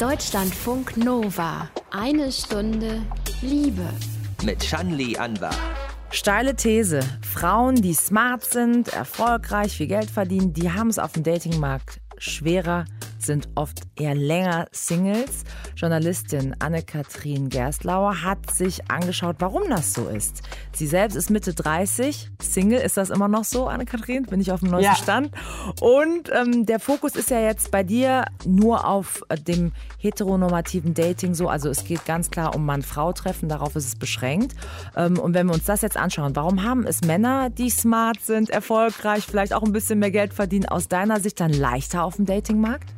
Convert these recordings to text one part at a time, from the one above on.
Deutschlandfunk Nova. Eine Stunde Liebe. Mit Shanli Anwar. Steile These. Frauen, die smart sind, erfolgreich, viel Geld verdienen, die haben es auf dem Datingmarkt schwerer sind oft eher länger Singles. Journalistin Anne-Kathrin Gerstlauer hat sich angeschaut, warum das so ist. Sie selbst ist Mitte 30, Single. Ist das immer noch so, Anne-Kathrin? Bin ich auf dem neuesten ja. Stand? Und ähm, der Fokus ist ja jetzt bei dir nur auf äh, dem heteronormativen Dating so. Also es geht ganz klar um Mann-Frau-Treffen, darauf ist es beschränkt. Ähm, und wenn wir uns das jetzt anschauen, warum haben es Männer, die smart sind, erfolgreich, vielleicht auch ein bisschen mehr Geld verdienen, aus deiner Sicht dann leichter auf dem Datingmarkt?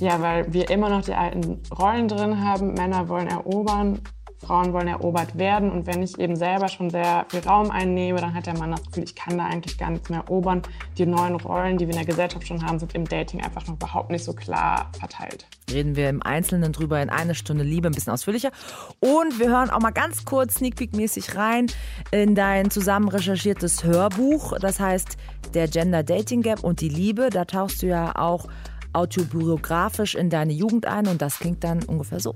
Ja, weil wir immer noch die alten Rollen drin haben. Männer wollen erobern, Frauen wollen erobert werden. Und wenn ich eben selber schon sehr viel Raum einnehme, dann hat der Mann das Gefühl, ich kann da eigentlich gar nichts mehr erobern. Die neuen Rollen, die wir in der Gesellschaft schon haben, sind im Dating einfach noch überhaupt nicht so klar verteilt. Reden wir im Einzelnen drüber in eine Stunde Liebe ein bisschen ausführlicher. Und wir hören auch mal ganz kurz Sneak Peek-mäßig rein in dein zusammen recherchiertes Hörbuch. Das heißt, der Gender Dating Gap und die Liebe. Da tauchst du ja auch autobiografisch in deine Jugend ein und das klingt dann ungefähr so.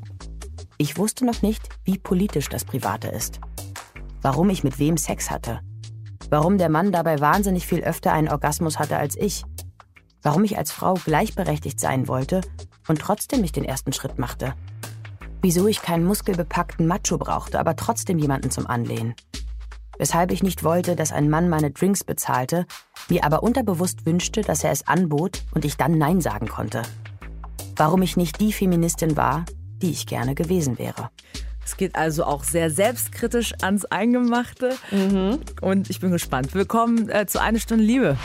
Ich wusste noch nicht, wie politisch das Private ist. Warum ich mit wem Sex hatte. Warum der Mann dabei wahnsinnig viel öfter einen Orgasmus hatte als ich. Warum ich als Frau gleichberechtigt sein wollte und trotzdem nicht den ersten Schritt machte. Wieso ich keinen muskelbepackten Macho brauchte, aber trotzdem jemanden zum Anlehnen weshalb ich nicht wollte, dass ein Mann meine Drinks bezahlte, mir aber unterbewusst wünschte, dass er es anbot und ich dann Nein sagen konnte. Warum ich nicht die Feministin war, die ich gerne gewesen wäre. Es geht also auch sehr selbstkritisch ans Eingemachte. Mhm. Und ich bin gespannt. Willkommen äh, zu Eine Stunde Liebe.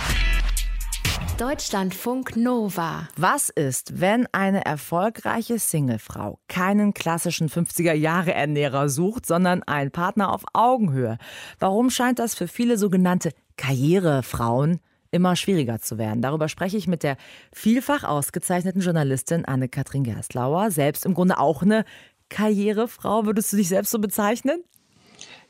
Deutschlandfunk Nova. Was ist, wenn eine erfolgreiche Singlefrau keinen klassischen 50er-Jahre-Ernährer sucht, sondern einen Partner auf Augenhöhe? Warum scheint das für viele sogenannte Karrierefrauen immer schwieriger zu werden. Darüber spreche ich mit der vielfach ausgezeichneten Journalistin Anne-Kathrin Gerstlauer, selbst im Grunde auch eine Karrierefrau. Würdest du dich selbst so bezeichnen?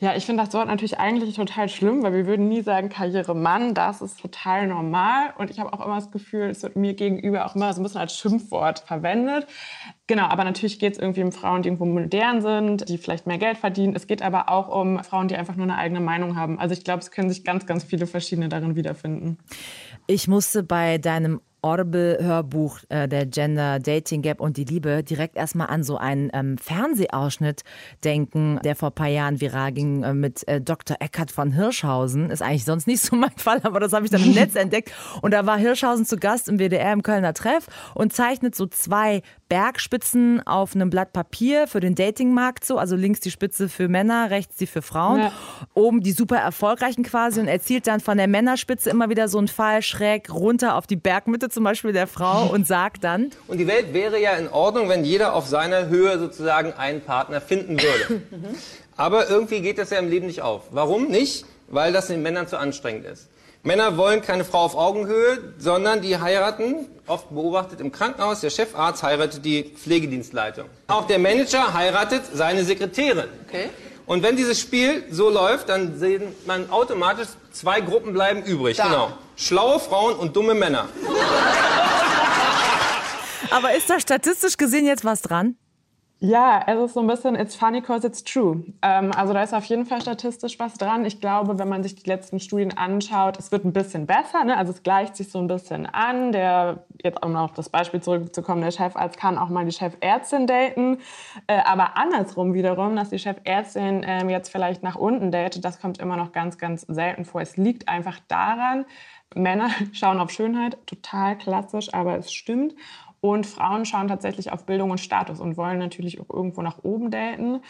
Ja, ich finde das Wort natürlich eigentlich total schlimm, weil wir würden nie sagen Karrieremann, das ist total normal. Und ich habe auch immer das Gefühl, es wird mir gegenüber auch immer so ein bisschen als Schimpfwort verwendet. Genau, aber natürlich geht es irgendwie um Frauen, die irgendwo modern sind, die vielleicht mehr Geld verdienen. Es geht aber auch um Frauen, die einfach nur eine eigene Meinung haben. Also ich glaube, es können sich ganz, ganz viele verschiedene darin wiederfinden. Ich musste bei deinem Audible-Hörbuch äh, der Gender Dating Gap und die Liebe direkt erstmal an so einen ähm, Fernsehausschnitt denken, der vor ein paar Jahren viral ging äh, mit äh, Dr. Eckert von Hirschhausen. Ist eigentlich sonst nicht so mein Fall, aber das habe ich dann im Netz entdeckt. Und da war Hirschhausen zu Gast im WDR im Kölner Treff und zeichnet so zwei Bergspitzen auf einem Blatt Papier für den Datingmarkt so. Also links die Spitze für Männer, rechts die für Frauen. Ja. Oben die super erfolgreichen quasi und erzielt dann von der Männerspitze immer wieder so einen Fall schräg runter auf die Bergmitte zum Beispiel der Frau und sagt dann. Und die Welt wäre ja in Ordnung, wenn jeder auf seiner Höhe sozusagen einen Partner finden würde. Aber irgendwie geht das ja im Leben nicht auf. Warum nicht? Weil das den Männern zu anstrengend ist. Männer wollen keine Frau auf Augenhöhe, sondern die heiraten, oft beobachtet im Krankenhaus, der Chefarzt heiratet die Pflegedienstleitung. Auch der Manager heiratet seine Sekretärin. Okay. Und wenn dieses Spiel so läuft, dann sehen man automatisch, zwei Gruppen bleiben übrig. Da. Genau. Schlaue Frauen und dumme Männer. Aber ist da statistisch gesehen jetzt was dran? Ja, es ist so ein bisschen, it's funny because it's true. Ähm, also da ist auf jeden Fall statistisch was dran. Ich glaube, wenn man sich die letzten Studien anschaut, es wird ein bisschen besser. Ne? Also es gleicht sich so ein bisschen an. Der, jetzt um auf das Beispiel zurückzukommen, der Chefarzt kann auch mal die Chefärztin daten. Äh, aber andersrum wiederum, dass die Chefärztin äh, jetzt vielleicht nach unten datet, das kommt immer noch ganz, ganz selten vor. Es liegt einfach daran, Männer schauen auf Schönheit, total klassisch, aber es stimmt. Und Frauen schauen tatsächlich auf Bildung und Status und wollen natürlich auch irgendwo nach oben daten.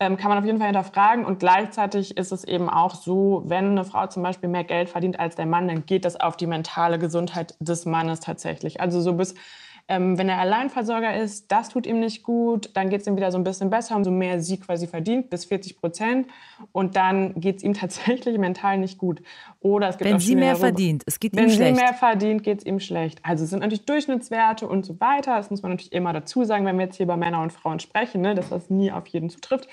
Ähm, kann man auf jeden Fall hinterfragen. Und gleichzeitig ist es eben auch so, wenn eine Frau zum Beispiel mehr Geld verdient als der Mann, dann geht das auf die mentale Gesundheit des Mannes tatsächlich. Also so bis ähm, wenn er Alleinversorger ist, das tut ihm nicht gut, dann geht es ihm wieder so ein bisschen besser, umso mehr sie quasi verdient, bis 40 Prozent. Und dann geht es ihm tatsächlich mental nicht gut. Oder es gibt wenn sie mehr darüber, verdient, es geht ihm schlecht. Wenn sie mehr verdient, geht es ihm schlecht. Also es sind natürlich Durchschnittswerte und so weiter. Das muss man natürlich immer dazu sagen, wenn wir jetzt hier über Männer und Frauen sprechen, ne, dass das nie auf jeden zutrifft.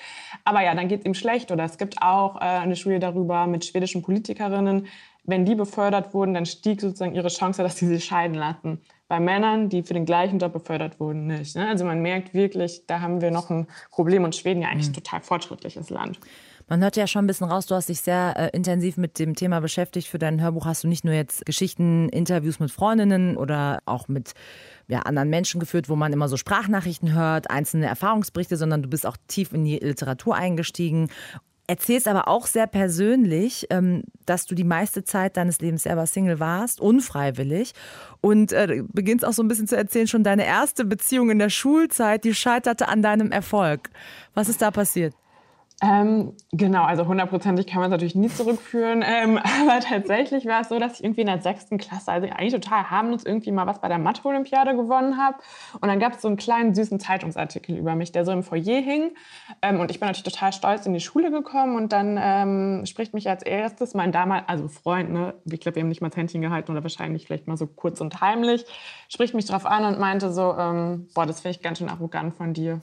Aber ja, dann geht es ihm schlecht. Oder es gibt auch äh, eine Studie darüber mit schwedischen Politikerinnen, wenn die befördert wurden, dann stieg sozusagen ihre Chance, dass sie sich scheiden lassen. Bei Männern, die für den gleichen Job befördert wurden, nicht. Ne? Also man merkt wirklich, da haben wir noch ein Problem und Schweden ja eigentlich ein total fortschrittliches Land. Man hört ja schon ein bisschen raus, du hast dich sehr äh, intensiv mit dem Thema beschäftigt. Für dein Hörbuch hast du nicht nur jetzt Geschichten, Interviews mit Freundinnen oder auch mit ja, anderen Menschen geführt, wo man immer so Sprachnachrichten hört, einzelne Erfahrungsberichte, sondern du bist auch tief in die Literatur eingestiegen. Erzählst aber auch sehr persönlich, ähm, dass du die meiste Zeit deines Lebens selber Single warst, unfreiwillig. Und äh, beginnst auch so ein bisschen zu erzählen, schon deine erste Beziehung in der Schulzeit, die scheiterte an deinem Erfolg. Was ist da passiert? Ähm, genau, also hundertprozentig kann man es natürlich nie zurückführen. Ähm, aber tatsächlich war es so, dass ich irgendwie in der sechsten Klasse, also eigentlich total harmlos, irgendwie mal was bei der Mathe-Olympiade gewonnen habe. Und dann gab es so einen kleinen süßen Zeitungsartikel über mich, der so im Foyer hing. Ähm, und ich bin natürlich total stolz in die Schule gekommen. Und dann ähm, spricht mich als erstes mein damals, also Freund, ne, ich glaube, wir haben nicht mal das Händchen gehalten oder wahrscheinlich vielleicht mal so kurz und heimlich, spricht mich drauf an und meinte so, ähm, boah, das finde ich ganz schön arrogant von dir.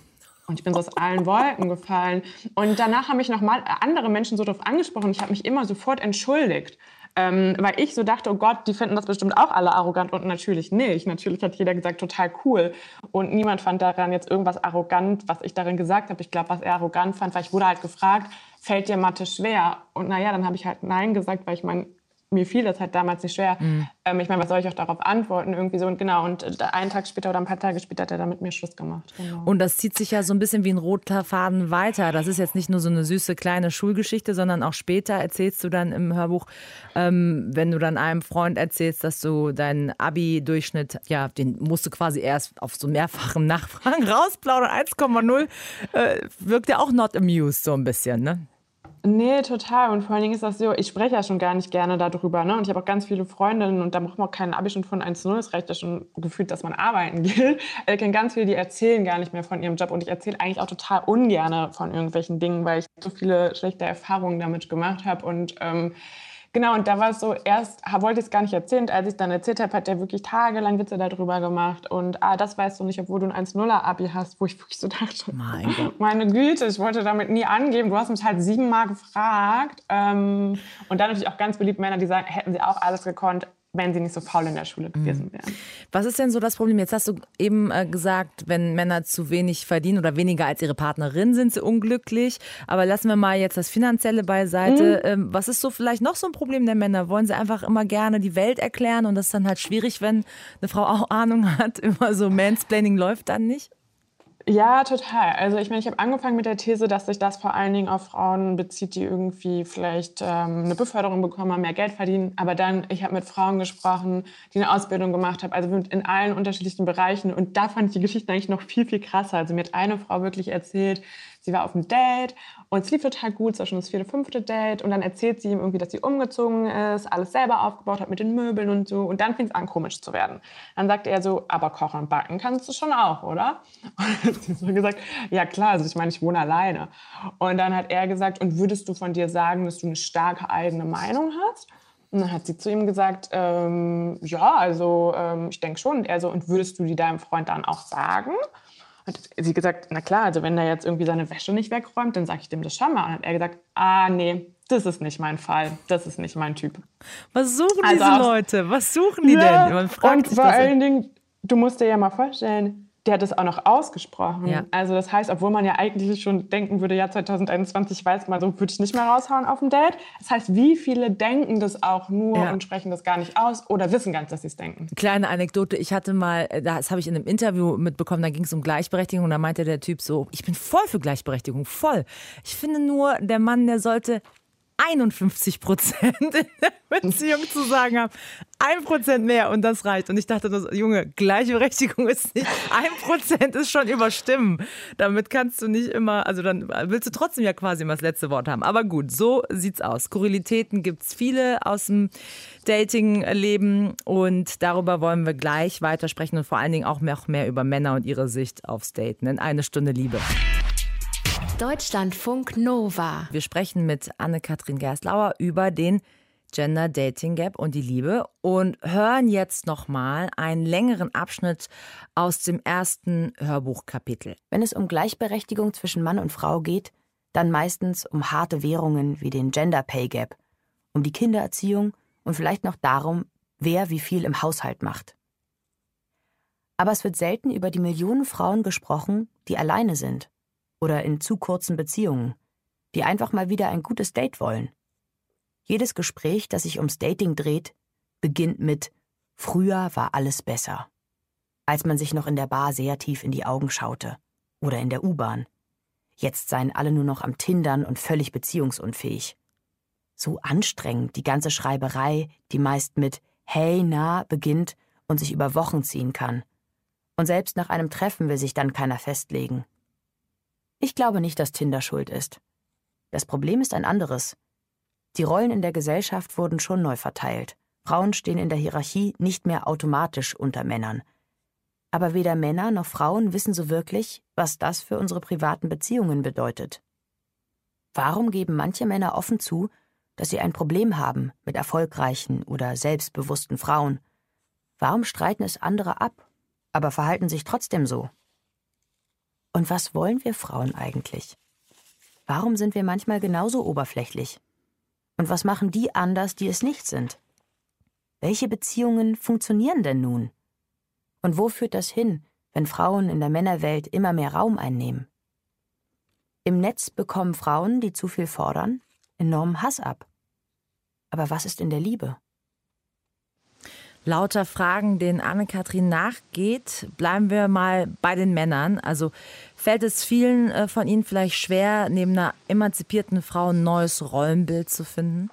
Und ich bin so aus allen Wolken gefallen. Und danach haben mich nochmal andere Menschen so darauf angesprochen. Ich habe mich immer sofort entschuldigt. Ähm, weil ich so dachte, oh Gott, die finden das bestimmt auch alle arrogant und natürlich nicht. Natürlich hat jeder gesagt, total cool. Und niemand fand daran jetzt irgendwas arrogant, was ich darin gesagt habe. Ich glaube, was er arrogant fand, weil ich wurde halt gefragt, fällt dir Mathe schwer? Und naja, dann habe ich halt Nein gesagt, weil ich meine, mir fiel das halt damals nicht schwer. Mhm. Ähm, ich meine, was soll ich auch darauf antworten? Irgendwie so und genau. Und äh, einen Tag später oder ein paar Tage später hat er dann mit mir Schluss gemacht. Genau. Und das zieht sich ja so ein bisschen wie ein roter Faden weiter. Das ist jetzt nicht nur so eine süße kleine Schulgeschichte, sondern auch später erzählst du dann im Hörbuch, ähm, wenn du dann einem Freund erzählst, dass du deinen Abi-Durchschnitt, ja, den musst du quasi erst auf so mehrfachen Nachfragen rausplaudern. 1,0 äh, wirkt ja auch not amused so ein bisschen, ne? Nee, total. Und vor allen Dingen ist das so, ich spreche ja schon gar nicht gerne darüber. Ne? Und ich habe auch ganz viele Freundinnen und da braucht man auch keinen Abi schon von 1-0. Es reicht ja schon gefühlt, dass man arbeiten geht. Ich kenne ganz viele, die erzählen gar nicht mehr von ihrem Job. Und ich erzähle eigentlich auch total ungern von irgendwelchen Dingen, weil ich so viele schlechte Erfahrungen damit gemacht habe. Und ähm, Genau, und da war es so, erst wollte ich es gar nicht erzählen. Als ich es dann erzählt habe, hat der wirklich tagelang Witze darüber gemacht. Und ah, das weißt du nicht, obwohl du ein 1-0er-Abi hast, wo ich wirklich so dachte, mein Gott. meine Güte, ich wollte damit nie angeben. Du hast mich halt siebenmal gefragt. Ähm, und dann natürlich auch ganz beliebt Männer, die sagen, hätten sie auch alles gekonnt wenn sie nicht so faul in der Schule gewesen mhm. wären. Was ist denn so das Problem? Jetzt hast du eben äh, gesagt, wenn Männer zu wenig verdienen oder weniger als ihre Partnerin, sind sie unglücklich. Aber lassen wir mal jetzt das Finanzielle beiseite. Mhm. Ähm, was ist so vielleicht noch so ein Problem der Männer? Wollen sie einfach immer gerne die Welt erklären und das ist dann halt schwierig, wenn eine Frau auch Ahnung hat? Immer so Mansplaining läuft dann nicht? Ja, total. Also ich meine, ich habe angefangen mit der These, dass sich das vor allen Dingen auf Frauen bezieht, die irgendwie vielleicht ähm, eine Beförderung bekommen haben, mehr Geld verdienen. Aber dann, ich habe mit Frauen gesprochen, die eine Ausbildung gemacht haben, also in allen unterschiedlichen Bereichen. Und da fand ich die Geschichte eigentlich noch viel, viel krasser. Also mir hat eine Frau wirklich erzählt, sie war auf einem Date und es lief total gut, es war schon das vierte, fünfte Date. Und dann erzählt sie ihm irgendwie, dass sie umgezogen ist, alles selber aufgebaut hat mit den Möbeln und so. Und dann fing es an, komisch zu werden. Dann sagt er so, aber kochen und backen kannst du schon auch, oder? Und dann hat sie so gesagt, ja klar, also ich meine, ich wohne alleine. Und dann hat er gesagt, und würdest du von dir sagen, dass du eine starke eigene Meinung hast? Und dann hat sie zu ihm gesagt, ähm, ja, also ähm, ich denke schon. Und er so, und würdest du die deinem Freund dann auch sagen? Hat sie gesagt, na klar, also wenn er jetzt irgendwie seine Wäsche nicht wegräumt, dann sage ich dem das schon mal. Und hat er gesagt, ah nee, das ist nicht mein Fall, das ist nicht mein Typ. Was suchen also diese Leute? Was suchen die ja, denn? Und vor allen Dingen, du musst dir ja mal vorstellen, der hat es auch noch ausgesprochen. Ja. Also das heißt, obwohl man ja eigentlich schon denken würde, ja 2021 weiß man, so würde ich nicht mehr raushauen auf dem Date. Das heißt, wie viele denken das auch nur ja. und sprechen das gar nicht aus oder wissen nicht, dass sie es denken. Kleine Anekdote, ich hatte mal, äh, das habe ich in einem Interview mitbekommen, da ging es um Gleichberechtigung und da meinte der Typ so, ich bin voll für Gleichberechtigung, voll. Ich finde nur, der Mann, der sollte 51 Prozent in der Beziehung zu sagen haben. Ein Prozent mehr und das reicht. Und ich dachte, das, Junge, Gleichberechtigung ist nicht, ein Prozent ist schon überstimmen. Damit kannst du nicht immer, also dann willst du trotzdem ja quasi immer das letzte Wort haben. Aber gut, so sieht's aus. Skurrilitäten gibt es viele aus dem Dating-Leben und darüber wollen wir gleich weitersprechen und vor allen Dingen auch noch mehr über Männer und ihre Sicht aufs Daten in eine Stunde Liebe. Deutschlandfunk Nova. Wir sprechen mit Anne-Kathrin Gerstlauer über den Gender Dating Gap und die Liebe und hören jetzt nochmal einen längeren Abschnitt aus dem ersten Hörbuchkapitel. Wenn es um Gleichberechtigung zwischen Mann und Frau geht, dann meistens um harte Währungen wie den Gender Pay Gap, um die Kindererziehung und vielleicht noch darum, wer wie viel im Haushalt macht. Aber es wird selten über die Millionen Frauen gesprochen, die alleine sind oder in zu kurzen Beziehungen, die einfach mal wieder ein gutes Date wollen. Jedes Gespräch, das sich ums Dating dreht, beginnt mit Früher war alles besser, als man sich noch in der Bar sehr tief in die Augen schaute oder in der U-Bahn. Jetzt seien alle nur noch am Tindern und völlig beziehungsunfähig. So anstrengend die ganze Schreiberei, die meist mit Hey, na beginnt und sich über Wochen ziehen kann und selbst nach einem Treffen will sich dann keiner festlegen. Ich glaube nicht, dass Tinder schuld ist. Das Problem ist ein anderes. Die Rollen in der Gesellschaft wurden schon neu verteilt. Frauen stehen in der Hierarchie nicht mehr automatisch unter Männern. Aber weder Männer noch Frauen wissen so wirklich, was das für unsere privaten Beziehungen bedeutet. Warum geben manche Männer offen zu, dass sie ein Problem haben mit erfolgreichen oder selbstbewussten Frauen? Warum streiten es andere ab aber verhalten sich trotzdem so. Und was wollen wir Frauen eigentlich? Warum sind wir manchmal genauso oberflächlich? Und was machen die anders, die es nicht sind? Welche Beziehungen funktionieren denn nun? Und wo führt das hin, wenn Frauen in der Männerwelt immer mehr Raum einnehmen? Im Netz bekommen Frauen, die zu viel fordern, enormen Hass ab. Aber was ist in der Liebe? Lauter Fragen, denen Anne-Kathrin nachgeht. Bleiben wir mal bei den Männern. Also fällt es vielen äh, von Ihnen vielleicht schwer, neben einer emanzipierten Frau ein neues Rollenbild zu finden?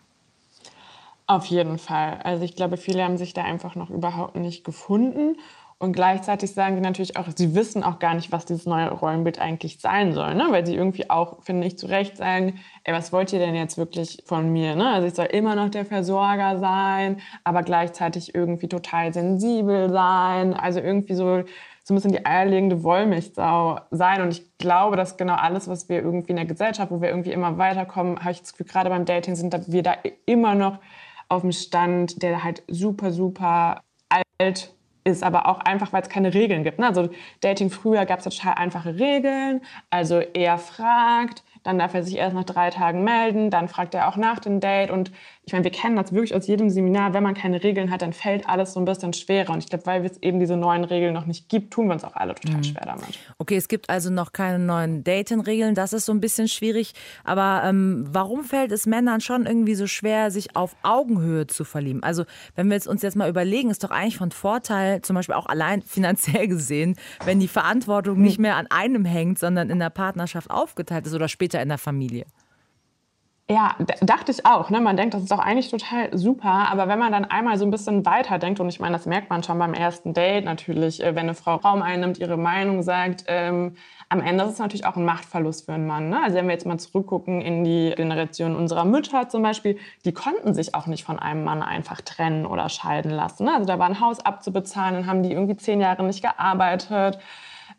Auf jeden Fall. Also ich glaube, viele haben sich da einfach noch überhaupt nicht gefunden. Und gleichzeitig sagen sie natürlich auch, sie wissen auch gar nicht, was dieses neue Rollenbild eigentlich sein soll. Ne? Weil sie irgendwie auch, finde ich, zu Recht sagen, ey, was wollt ihr denn jetzt wirklich von mir? Ne? Also ich soll immer noch der Versorger sein, aber gleichzeitig irgendwie total sensibel sein. Also irgendwie so, so ein bisschen die eierlegende Wollmilchsau sein. Und ich glaube, dass genau alles, was wir irgendwie in der Gesellschaft, wo wir irgendwie immer weiterkommen, habe ich das Gefühl, gerade beim Dating sind wir da immer noch auf dem Stand, der halt super, super alt ist aber auch einfach, weil es keine Regeln gibt. Ne? Also Dating früher gab es total einfache Regeln. Also er fragt, dann darf er sich erst nach drei Tagen melden, dann fragt er auch nach dem Date. Und ich meine, wir kennen das wirklich aus jedem Seminar, wenn man keine Regeln hat, dann fällt alles so ein bisschen schwerer. Und ich glaube, weil es eben diese neuen Regeln noch nicht gibt, tun wir uns auch alle total mhm. schwer damit. Okay, es gibt also noch keine neuen Dating-Regeln, das ist so ein bisschen schwierig. Aber ähm, warum fällt es Männern schon irgendwie so schwer, sich auf Augenhöhe zu verlieben? Also, wenn wir jetzt uns jetzt mal überlegen, ist doch eigentlich von Vorteil, zum Beispiel auch allein finanziell gesehen, wenn die Verantwortung nicht mehr an einem hängt, sondern in der Partnerschaft aufgeteilt ist oder später in der Familie. Ja, dachte ich auch. Ne? Man denkt, das ist doch eigentlich total super. Aber wenn man dann einmal so ein bisschen weiter denkt, und ich meine, das merkt man schon beim ersten Date natürlich, äh, wenn eine Frau Raum einnimmt, ihre Meinung sagt, ähm, am Ende ist es natürlich auch ein Machtverlust für einen Mann. Ne? Also wenn wir jetzt mal zurückgucken in die Generation unserer Mütter zum Beispiel, die konnten sich auch nicht von einem Mann einfach trennen oder scheiden lassen. Ne? Also da war ein Haus abzubezahlen, dann haben die irgendwie zehn Jahre nicht gearbeitet.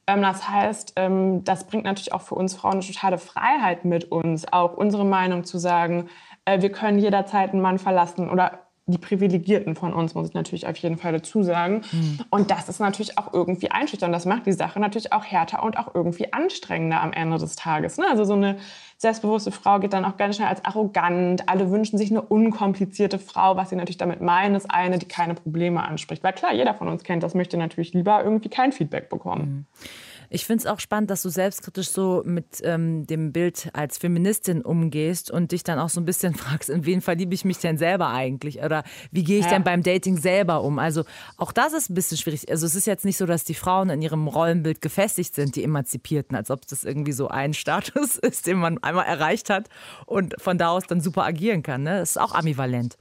Ähm, das heißt, ähm, das bringt natürlich auch für uns Frauen eine totale Freiheit mit uns, auch unsere Meinung zu sagen, äh, wir können jederzeit einen Mann verlassen oder die Privilegierten von uns, muss ich natürlich auf jeden Fall dazu sagen. Mhm. Und das ist natürlich auch irgendwie einschüchternd. Das macht die Sache natürlich auch härter und auch irgendwie anstrengender am Ende des Tages. Ne? Also so eine selbstbewusste Frau geht dann auch ganz schnell als arrogant. Alle wünschen sich eine unkomplizierte Frau. Was sie natürlich damit meinen, ist eine, die keine Probleme anspricht. Weil klar, jeder von uns kennt das, möchte natürlich lieber irgendwie kein Feedback bekommen. Mhm. Ich finde es auch spannend, dass du selbstkritisch so mit ähm, dem Bild als Feministin umgehst und dich dann auch so ein bisschen fragst, in wen verliebe ich mich denn selber eigentlich? Oder wie gehe ich ja. denn beim Dating selber um? Also auch das ist ein bisschen schwierig. Also es ist jetzt nicht so, dass die Frauen in ihrem Rollenbild gefestigt sind, die Emanzipierten, als ob das irgendwie so ein Status ist, den man einmal erreicht hat und von da aus dann super agieren kann. Ne? Das ist auch ambivalent.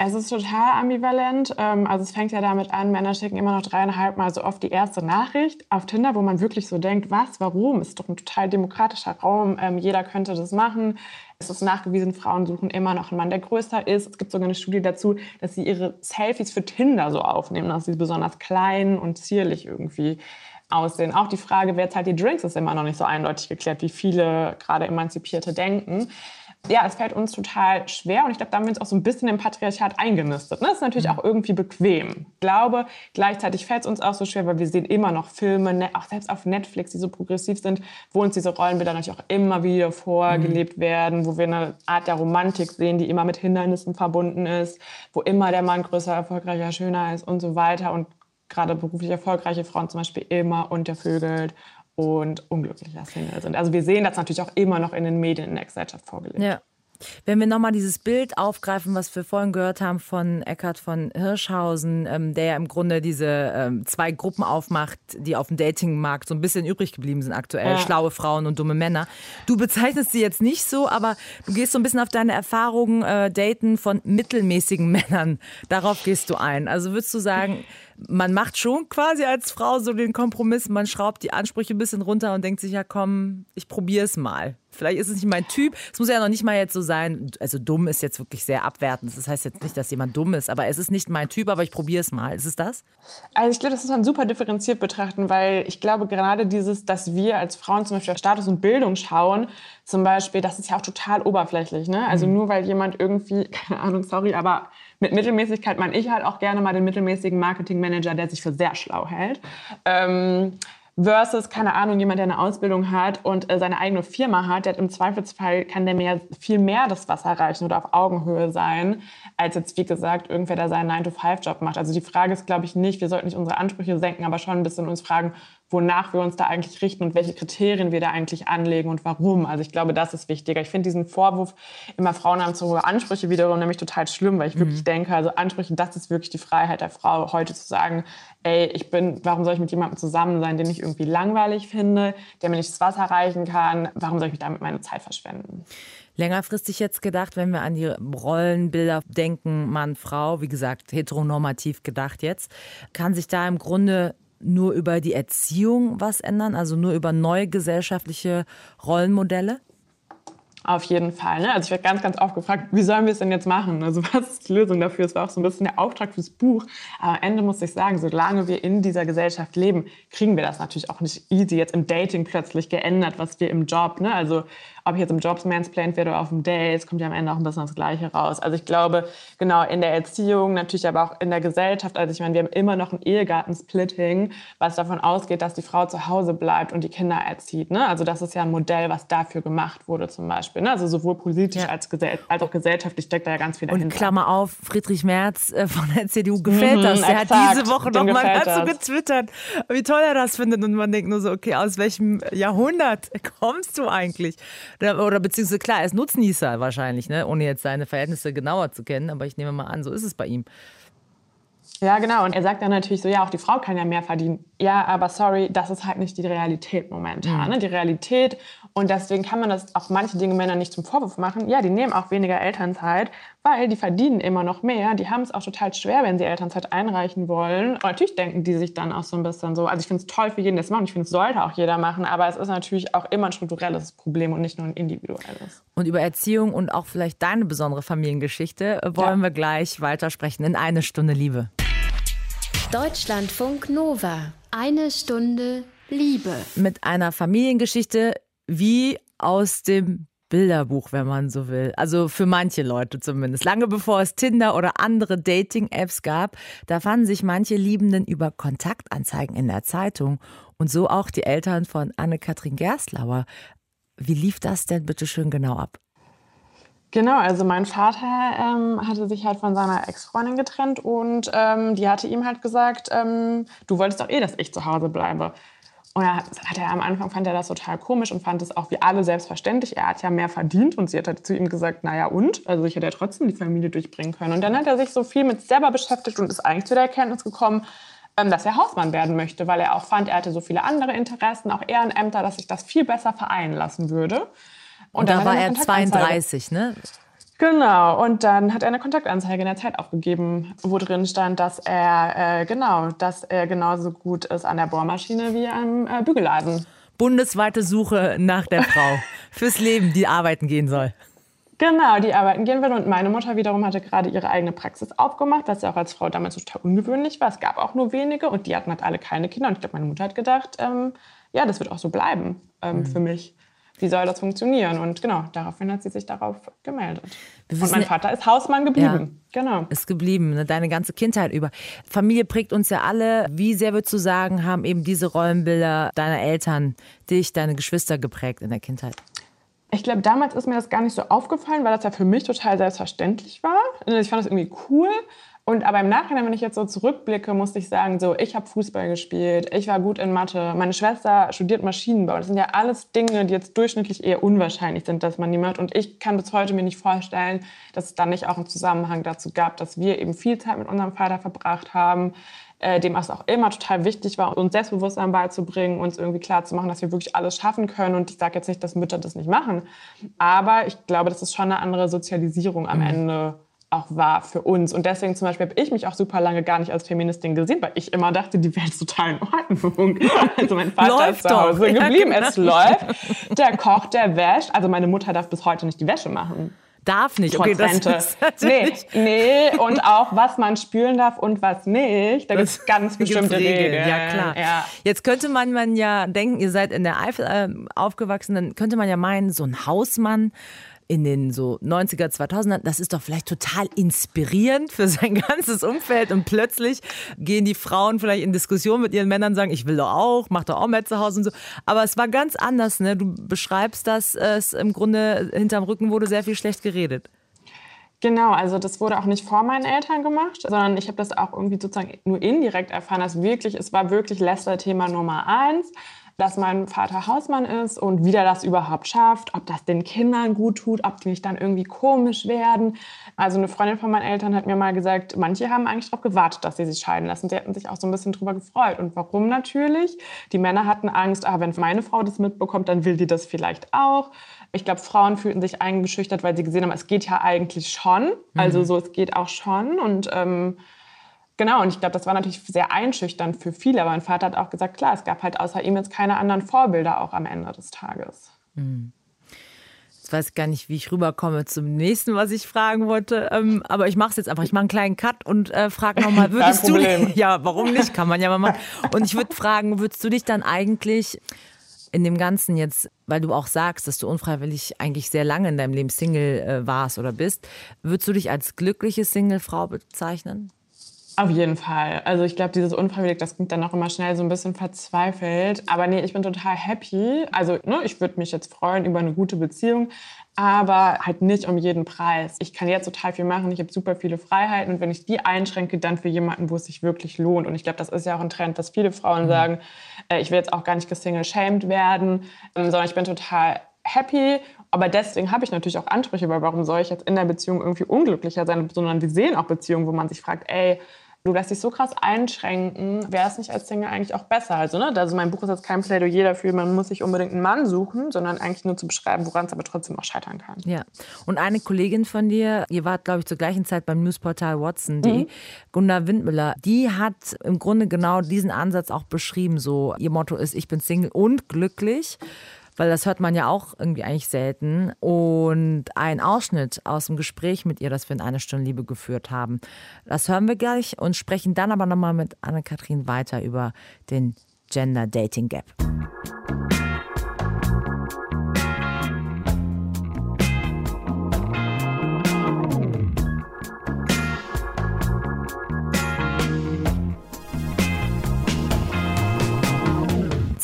Es ist total ambivalent. Ähm, also es fängt ja damit an, Männer schicken immer noch dreieinhalb Mal so oft die erste Nachricht auf Tinder, wo man wirklich so denkt, was, warum? Ist doch ein total demokratischer Raum. Ähm, jeder könnte das machen. Es ist nachgewiesen, Frauen suchen immer noch einen Mann, der größer ist. Es gibt sogar eine Studie dazu, dass sie ihre Selfies für Tinder so aufnehmen, dass sie besonders klein und zierlich irgendwie aussehen. Auch die Frage, wer zahlt die Drinks, ist immer noch nicht so eindeutig geklärt, wie viele gerade Emanzipierte denken. Ja, es fällt uns total schwer und ich glaube, da haben wir uns auch so ein bisschen im Patriarchat eingenistet. Ne? Das ist natürlich mhm. auch irgendwie bequem. Ich glaube, gleichzeitig fällt es uns auch so schwer, weil wir sehen immer noch Filme, ne, auch selbst auf Netflix, die so progressiv sind, wo uns diese Rollenbilder natürlich auch immer wieder vorgelebt mhm. werden, wo wir eine Art der Romantik sehen, die immer mit Hindernissen verbunden ist, wo immer der Mann größer, erfolgreicher, schöner ist und so weiter und gerade beruflich erfolgreiche Frauen zum Beispiel immer untervögelt und unglücklicher Single sind. Also wir sehen das natürlich auch immer noch in den Medien in der Gesellschaft vorgelegt. Ja. Wenn wir nochmal dieses Bild aufgreifen, was wir vorhin gehört haben von Eckhard von Hirschhausen, ähm, der ja im Grunde diese ähm, zwei Gruppen aufmacht, die auf dem Datingmarkt so ein bisschen übrig geblieben sind aktuell, ja. schlaue Frauen und dumme Männer. Du bezeichnest sie jetzt nicht so, aber du gehst so ein bisschen auf deine Erfahrungen, äh, Daten von mittelmäßigen Männern. Darauf gehst du ein. Also würdest du sagen, man macht schon quasi als Frau so den Kompromiss, man schraubt die Ansprüche ein bisschen runter und denkt sich, ja komm, ich probiere es mal. Vielleicht ist es nicht mein Typ. Es muss ja noch nicht mal jetzt so sein, also dumm ist jetzt wirklich sehr abwertend. Das heißt jetzt nicht, dass jemand dumm ist, aber es ist nicht mein Typ, aber ich probiere es mal. Ist es das? Also ich glaube, das muss man super differenziert betrachten, weil ich glaube gerade dieses, dass wir als Frauen zum Beispiel auf Status und Bildung schauen, zum Beispiel, das ist ja auch total oberflächlich. Ne? Also mhm. nur weil jemand irgendwie, keine Ahnung, sorry, aber mit Mittelmäßigkeit meine ich halt auch gerne mal den mittelmäßigen Marketingmanager, der sich für sehr schlau hält. Ähm, versus, keine Ahnung, jemand, der eine Ausbildung hat und äh, seine eigene Firma hat, der hat im Zweifelsfall kann der mehr, viel mehr das Wasser reichen oder auf Augenhöhe sein, als jetzt, wie gesagt, irgendwer, der seinen 9-to-5-Job macht. Also die Frage ist, glaube ich, nicht, wir sollten nicht unsere Ansprüche senken, aber schon ein bisschen uns fragen, wonach wir uns da eigentlich richten und welche Kriterien wir da eigentlich anlegen und warum. Also ich glaube, das ist wichtiger. Ich finde diesen Vorwurf, immer Frauen haben zu hohe Ansprüche wiederum nämlich total schlimm, weil ich mhm. wirklich denke, also Ansprüche, das ist wirklich die Freiheit der Frau, heute zu sagen, ey, ich bin, warum soll ich mit jemandem zusammen sein, den ich irgendwie langweilig finde, der mir nicht das Wasser reichen kann, warum soll ich damit meine Zeit verschwenden? Längerfristig jetzt gedacht, wenn wir an die Rollenbilder denken, Mann, Frau, wie gesagt, heteronormativ gedacht jetzt, kann sich da im Grunde nur über die Erziehung was ändern, also nur über neue gesellschaftliche Rollenmodelle? Auf jeden Fall. Ne? Also ich werde ganz, ganz oft gefragt, wie sollen wir es denn jetzt machen? Also was ist die Lösung dafür? Das war auch so ein bisschen der Auftrag fürs Buch. Aber am Ende muss ich sagen, solange wir in dieser Gesellschaft leben, kriegen wir das natürlich auch nicht easy jetzt im Dating plötzlich geändert, was wir im Job, ne? also ob ich jetzt im Jobs mansplained werde oder auf dem Date, kommt ja am Ende auch ein bisschen das Gleiche raus. Also ich glaube, genau in der Erziehung, natürlich aber auch in der Gesellschaft, also ich meine, wir haben immer noch ein Ehegattensplitting, was davon ausgeht, dass die Frau zu Hause bleibt und die Kinder erzieht. Ne? Also das ist ja ein Modell, was dafür gemacht wurde zum Beispiel. Ne? Also sowohl politisch ja. als, als, auch gesellschaftlich steckt da ja ganz viel dahinter. Und Klammer auf, Friedrich Merz äh, von der CDU gefällt mhm, das. Er hat diese Woche noch mal dazu getwittert, wie toll er das findet. Und man denkt nur so, okay, aus welchem Jahrhundert kommst du eigentlich? Oder beziehungsweise klar, er ist Nutznießer wahrscheinlich, ne? ohne jetzt seine Verhältnisse genauer zu kennen. Aber ich nehme mal an, so ist es bei ihm. Ja, genau. Und er sagt dann natürlich so, ja, auch die Frau kann ja mehr verdienen. Ja, aber sorry, das ist halt nicht die Realität momentan. Mhm. Ne? Die Realität. Und deswegen kann man das auch manche Dinge Männer nicht zum Vorwurf machen. Ja, die nehmen auch weniger Elternzeit, weil die verdienen immer noch mehr. Die haben es auch total schwer, wenn sie Elternzeit einreichen wollen. Und natürlich denken die sich dann auch so ein bisschen so. Also ich finde es toll für jeden, das machen. Ich finde, es sollte auch jeder machen. Aber es ist natürlich auch immer ein strukturelles Problem und nicht nur ein individuelles. Und über Erziehung und auch vielleicht deine besondere Familiengeschichte wollen ja. wir gleich weitersprechen in eine Stunde Liebe. Deutschlandfunk Nova. Eine Stunde Liebe. Mit einer Familiengeschichte wie aus dem Bilderbuch, wenn man so will. Also für manche Leute zumindest. Lange bevor es Tinder oder andere Dating-Apps gab, da fanden sich manche Liebenden über Kontaktanzeigen in der Zeitung. Und so auch die Eltern von Anne-Kathrin Gerstlauer. Wie lief das denn bitte schön genau ab? Genau, also mein Vater ähm, hatte sich halt von seiner Ex-Freundin getrennt und ähm, die hatte ihm halt gesagt, ähm, du wolltest doch eh, dass ich zu Hause bleibe. Und er hat, hat er am Anfang fand er das total komisch und fand es auch wie alle selbstverständlich. Er hat ja mehr verdient und sie hat halt zu ihm gesagt, naja und? Also ich hätte ja trotzdem die Familie durchbringen können. Und dann hat er sich so viel mit selber beschäftigt und ist eigentlich zu der Erkenntnis gekommen, ähm, dass er Hausmann werden möchte, weil er auch fand, er hatte so viele andere Interessen, auch Ehrenämter, dass sich das viel besser vereinen lassen würde. Und, und da war er 32, ne? Genau, und dann hat er eine Kontaktanzeige in der Zeit aufgegeben, wo drin stand, dass er äh, genau, dass er genauso gut ist an der Bohrmaschine wie am äh, Bügeleisen. Bundesweite Suche nach der Frau fürs Leben, die arbeiten gehen soll. Genau, die arbeiten gehen will. Und meine Mutter wiederum hatte gerade ihre eigene Praxis aufgemacht, was ja auch als Frau damals total ungewöhnlich war. Es gab auch nur wenige und die hatten halt alle keine Kinder. Und ich glaube, meine Mutter hat gedacht, ähm, ja, das wird auch so bleiben ähm, mhm. für mich wie soll das funktionieren? Und genau, daraufhin hat sie sich darauf gemeldet. Und mein Vater ist Hausmann geblieben. Ja, genau. Ist geblieben, ne? deine ganze Kindheit über. Familie prägt uns ja alle. Wie sehr würdest du sagen, haben eben diese Rollenbilder deiner Eltern dich, deine Geschwister geprägt in der Kindheit? Ich glaube, damals ist mir das gar nicht so aufgefallen, weil das ja für mich total selbstverständlich war. Ich fand das irgendwie cool. Und aber im Nachhinein, wenn ich jetzt so zurückblicke, musste ich sagen, so, ich habe Fußball gespielt, ich war gut in Mathe, meine Schwester studiert Maschinenbau. Das sind ja alles Dinge, die jetzt durchschnittlich eher unwahrscheinlich sind, dass man die macht. Und ich kann bis heute mir nicht vorstellen, dass es dann nicht auch einen Zusammenhang dazu gab, dass wir eben viel Zeit mit unserem Vater verbracht haben, äh, dem es auch immer total wichtig war, uns Selbstbewusstsein beizubringen, uns irgendwie klarzumachen, dass wir wirklich alles schaffen können. Und ich sage jetzt nicht, dass Mütter das nicht machen, aber ich glaube, das ist schon eine andere Sozialisierung am mhm. Ende auch war für uns. Und deswegen zum Beispiel habe ich mich auch super lange gar nicht als Feministin gesehen, weil ich immer dachte, die Welt ist total in Ordnung. Also mein Vater läuft ist zu Hause doch. geblieben, ja, genau. es läuft. Der kocht, der wäscht. Also meine Mutter darf bis heute nicht die Wäsche machen. Darf nicht. Okay, das ist nee, nee, und auch was man spülen darf und was nicht. Da gibt es ganz bestimmte Regeln. Regeln. Ja, klar. Ja. Jetzt könnte man, man ja denken, ihr seid in der Eifel äh, aufgewachsen, dann könnte man ja meinen, so ein Hausmann in den so 90er, 2000er, das ist doch vielleicht total inspirierend für sein ganzes Umfeld und plötzlich gehen die Frauen vielleicht in Diskussion mit ihren Männern und sagen, ich will doch auch, mach doch auch mehr zu Hause und so. Aber es war ganz anders, ne? Du beschreibst, dass es im Grunde hinterm Rücken wurde sehr viel schlecht geredet. Genau, also das wurde auch nicht vor meinen Eltern gemacht, sondern ich habe das auch irgendwie sozusagen nur indirekt erfahren, dass wirklich, es war wirklich Läster-Thema Nummer eins dass mein Vater Hausmann ist und wie der das überhaupt schafft, ob das den Kindern gut tut, ob die nicht dann irgendwie komisch werden. Also eine Freundin von meinen Eltern hat mir mal gesagt, manche haben eigentlich darauf gewartet, dass sie sich scheiden lassen. Sie hätten sich auch so ein bisschen drüber gefreut. Und warum natürlich? Die Männer hatten Angst, ah, wenn meine Frau das mitbekommt, dann will die das vielleicht auch. Ich glaube, Frauen fühlten sich eingeschüchtert, weil sie gesehen haben, es geht ja eigentlich schon. Also mhm. so, es geht auch schon. Und ähm, Genau, und ich glaube, das war natürlich sehr einschüchternd für viele. Aber mein Vater hat auch gesagt, klar, es gab halt außer ihm jetzt keine anderen Vorbilder auch am Ende des Tages. Hm. Jetzt weiß ich gar nicht, wie ich rüberkomme zum nächsten, was ich fragen wollte. Ähm, aber ich mache es jetzt einfach. Ich mache einen kleinen Cut und äh, frage nochmal, würdest du. Ja, warum nicht? Kann man ja mal machen. Und ich würde fragen, würdest du dich dann eigentlich in dem Ganzen jetzt, weil du auch sagst, dass du unfreiwillig eigentlich sehr lange in deinem Leben Single äh, warst oder bist, würdest du dich als glückliche Single-Frau bezeichnen? Auf jeden Fall. Also ich glaube, dieses unfreiwillig, das klingt dann auch immer schnell so ein bisschen verzweifelt. Aber nee, ich bin total happy. Also ne, ich würde mich jetzt freuen über eine gute Beziehung, aber halt nicht um jeden Preis. Ich kann jetzt total viel machen, ich habe super viele Freiheiten und wenn ich die einschränke, dann für jemanden, wo es sich wirklich lohnt. Und ich glaube, das ist ja auch ein Trend, dass viele Frauen mhm. sagen, äh, ich will jetzt auch gar nicht gesingle-shamed werden, ähm, sondern ich bin total happy aber deswegen habe ich natürlich auch Ansprüche, weil warum soll ich jetzt in der Beziehung irgendwie unglücklicher sein, sondern wir sehen auch Beziehungen, wo man sich fragt, ey, du lässt dich so krass einschränken, wäre es nicht als Single eigentlich auch besser? Also, ne? also mein Buch ist jetzt kein Plädoyer dafür, man muss sich unbedingt einen Mann suchen, sondern eigentlich nur zu beschreiben, woran es aber trotzdem auch scheitern kann. Ja. Und eine Kollegin von dir, ihr wart, glaube ich, zur gleichen Zeit beim Newsportal Watson.de, mhm. Gunda Windmüller, die hat im Grunde genau diesen Ansatz auch beschrieben. So, ihr Motto ist, ich bin Single und glücklich weil das hört man ja auch irgendwie eigentlich selten. Und ein Ausschnitt aus dem Gespräch mit ihr, das wir in einer Stunde Liebe geführt haben, das hören wir gleich und sprechen dann aber nochmal mit Anne-Kathrin weiter über den Gender Dating Gap.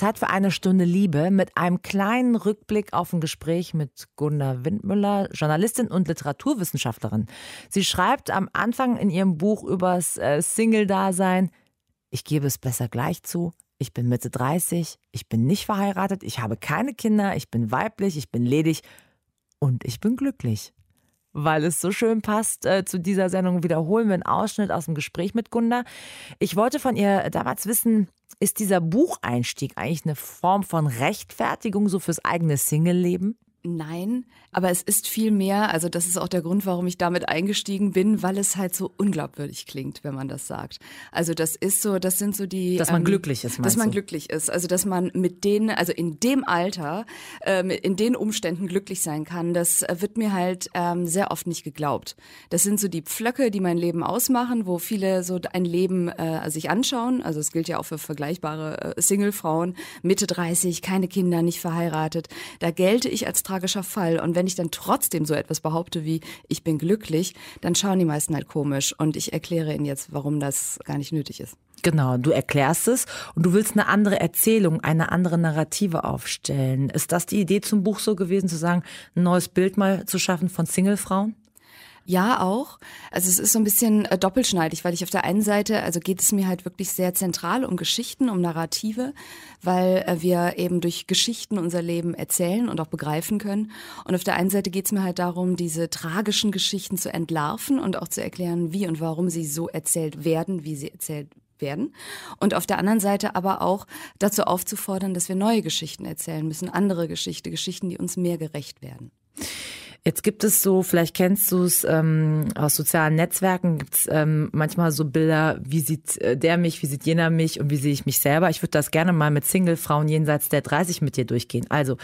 Zeit für eine Stunde Liebe mit einem kleinen Rückblick auf ein Gespräch mit Gunda Windmüller, Journalistin und Literaturwissenschaftlerin. Sie schreibt am Anfang in ihrem Buch übers äh, Single-Dasein, ich gebe es besser gleich zu, ich bin Mitte 30, ich bin nicht verheiratet, ich habe keine Kinder, ich bin weiblich, ich bin ledig. Und ich bin glücklich. Weil es so schön passt äh, zu dieser Sendung, wiederholen wir einen Ausschnitt aus dem Gespräch mit Gunda. Ich wollte von ihr damals wissen, ist dieser Bucheinstieg eigentlich eine Form von Rechtfertigung so fürs eigene Single-Leben? Nein, aber es ist viel mehr, also das ist auch der Grund, warum ich damit eingestiegen bin, weil es halt so unglaubwürdig klingt, wenn man das sagt. Also das ist so, das sind so die... Dass man ähm, glücklich ist, Dass man du? glücklich ist, also dass man mit denen, also in dem Alter, ähm, in den Umständen glücklich sein kann, das wird mir halt ähm, sehr oft nicht geglaubt. Das sind so die Pflöcke, die mein Leben ausmachen, wo viele so ein Leben äh, sich anschauen, also es gilt ja auch für vergleichbare äh, Singlefrauen, Mitte 30, keine Kinder, nicht verheiratet. Da gelte ich als tragischer Fall. Und wenn ich dann trotzdem so etwas behaupte wie, ich bin glücklich, dann schauen die meisten halt komisch. Und ich erkläre Ihnen jetzt, warum das gar nicht nötig ist. Genau, du erklärst es und du willst eine andere Erzählung, eine andere Narrative aufstellen. Ist das die Idee zum Buch so gewesen, zu sagen, ein neues Bild mal zu schaffen von Singlefrauen? Ja, auch. Also es ist so ein bisschen äh, doppelschneidig, weil ich auf der einen Seite, also geht es mir halt wirklich sehr zentral um Geschichten, um Narrative, weil äh, wir eben durch Geschichten unser Leben erzählen und auch begreifen können. Und auf der einen Seite geht es mir halt darum, diese tragischen Geschichten zu entlarven und auch zu erklären, wie und warum sie so erzählt werden, wie sie erzählt werden. Und auf der anderen Seite aber auch dazu aufzufordern, dass wir neue Geschichten erzählen müssen, andere Geschichte, Geschichten, die uns mehr gerecht werden. Jetzt gibt es so, vielleicht kennst du es ähm, aus sozialen Netzwerken, gibt es ähm, manchmal so Bilder, wie sieht äh, der mich, wie sieht jener mich und wie sehe ich mich selber. Ich würde das gerne mal mit Single-Frauen jenseits der 30 mit dir durchgehen. Also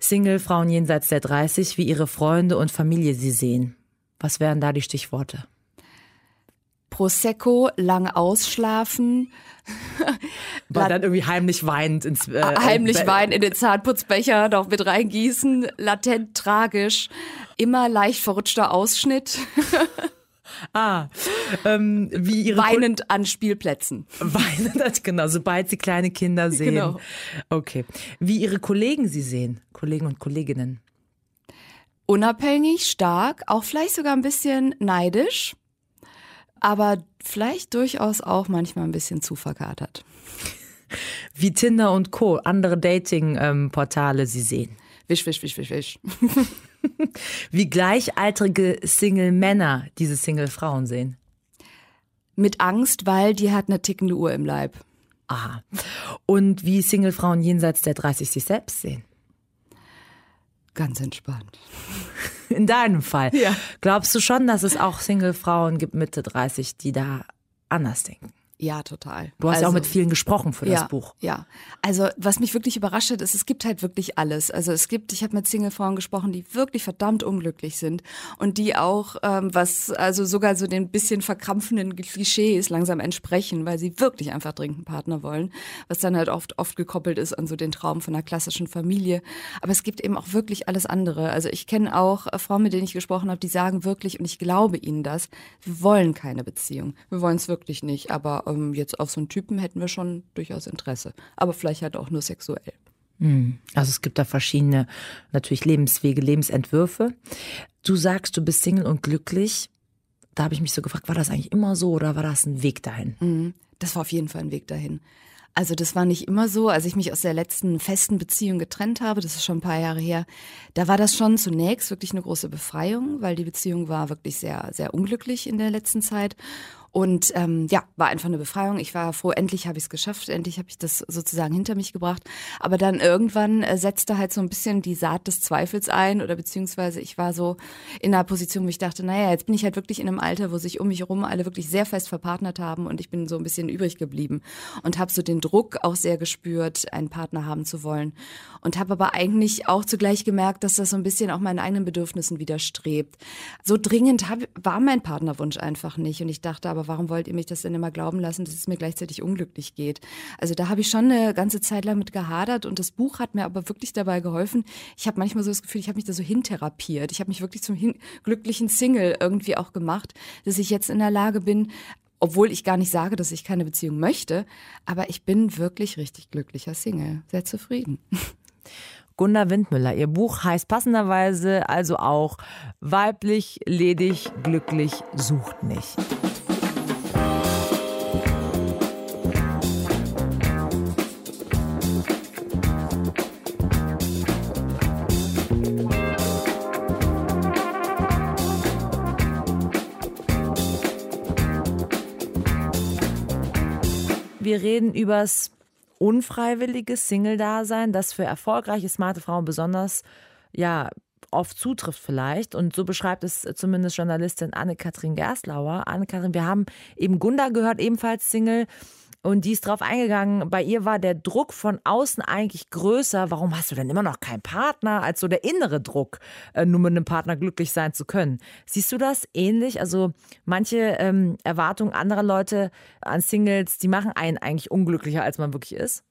Single-Frauen jenseits der 30, wie ihre Freunde und Familie sie sehen. Was wären da die Stichworte? Prosecco, lang ausschlafen. War dann irgendwie heimlich weinend ins äh, Heimlich äh, weinen in den Zahnputzbecher noch mit reingießen, latent tragisch, immer leicht verrutschter Ausschnitt. Ah, ähm, wie ihre Weinend an Spielplätzen. Weinend, genau, sobald sie kleine Kinder sehen. Genau. Okay. Wie ihre Kollegen sie sehen, Kollegen und Kolleginnen. Unabhängig, stark, auch vielleicht sogar ein bisschen neidisch aber vielleicht durchaus auch manchmal ein bisschen zu verkatert. Wie Tinder und Co., andere Dating-Portale Sie sehen. Wisch, wisch, wisch, wisch, wisch. Wie gleichaltrige Single-Männer diese Single-Frauen sehen. Mit Angst, weil die hat eine tickende Uhr im Leib. Aha. Und wie Single-Frauen jenseits der 30 sich selbst sehen. Ganz entspannt. In deinem Fall. Ja. Glaubst du schon, dass es auch Single-Frauen gibt Mitte 30, die da anders denken? Ja, total. Du hast also, ja auch mit vielen gesprochen für ja, das Buch. Ja, also was mich wirklich überrascht hat, ist, es gibt halt wirklich alles. Also es gibt, ich habe mit Singlefrauen gesprochen, die wirklich verdammt unglücklich sind und die auch, ähm, was also sogar so den bisschen verkrampfenden Klischees langsam entsprechen, weil sie wirklich einfach dringend einen Partner wollen, was dann halt oft oft gekoppelt ist an so den Traum von einer klassischen Familie. Aber es gibt eben auch wirklich alles andere. Also ich kenne auch äh, Frauen, mit denen ich gesprochen habe, die sagen wirklich, und ich glaube ihnen das, wir wollen keine Beziehung. Wir wollen es wirklich nicht, aber ähm, jetzt auf so einen Typen hätten wir schon durchaus Interesse. Aber vielleicht halt auch nur sexuell. Hm. Also es gibt da verschiedene natürlich Lebenswege, Lebensentwürfe. Du sagst, du bist Single und glücklich. Da habe ich mich so gefragt, war das eigentlich immer so oder war das ein Weg dahin? Mhm. Das war auf jeden Fall ein Weg dahin. Also das war nicht immer so. Als ich mich aus der letzten festen Beziehung getrennt habe, das ist schon ein paar Jahre her, da war das schon zunächst wirklich eine große Befreiung, weil die Beziehung war wirklich sehr, sehr unglücklich in der letzten Zeit. Und ähm, ja, war einfach eine Befreiung. Ich war froh, endlich habe ich es geschafft, endlich habe ich das sozusagen hinter mich gebracht. Aber dann irgendwann äh, setzte halt so ein bisschen die Saat des Zweifels ein oder beziehungsweise ich war so in einer Position, wo ich dachte, naja, jetzt bin ich halt wirklich in einem Alter, wo sich um mich herum alle wirklich sehr fest verpartnert haben und ich bin so ein bisschen übrig geblieben und habe so den Druck auch sehr gespürt, einen Partner haben zu wollen und habe aber eigentlich auch zugleich gemerkt, dass das so ein bisschen auch meinen eigenen Bedürfnissen widerstrebt. So dringend hab, war mein Partnerwunsch einfach nicht und ich dachte aber, aber warum wollt ihr mich das denn immer glauben lassen, dass es mir gleichzeitig unglücklich geht? Also da habe ich schon eine ganze Zeit lang mit gehadert und das Buch hat mir aber wirklich dabei geholfen. Ich habe manchmal so das Gefühl, ich habe mich da so hintherapiert. Ich habe mich wirklich zum glücklichen Single irgendwie auch gemacht, dass ich jetzt in der Lage bin, obwohl ich gar nicht sage, dass ich keine Beziehung möchte, aber ich bin wirklich richtig glücklicher Single, sehr zufrieden. Gunda Windmüller. Ihr Buch heißt passenderweise also auch Weiblich, ledig, glücklich, sucht nicht. Wir reden übers unfreiwillige Single-Dasein, das für erfolgreiche, smarte Frauen besonders ja oft zutrifft vielleicht. Und so beschreibt es zumindest Journalistin Anne-Kathrin Gerstlauer. Anne-Kathrin, wir haben eben Gunda gehört, ebenfalls Single. Und die ist drauf eingegangen, bei ihr war der Druck von außen eigentlich größer. Warum hast du denn immer noch keinen Partner, als so der innere Druck, äh, nur mit einem Partner glücklich sein zu können? Siehst du das ähnlich? Also manche ähm, Erwartungen anderer Leute an Singles, die machen einen eigentlich unglücklicher, als man wirklich ist?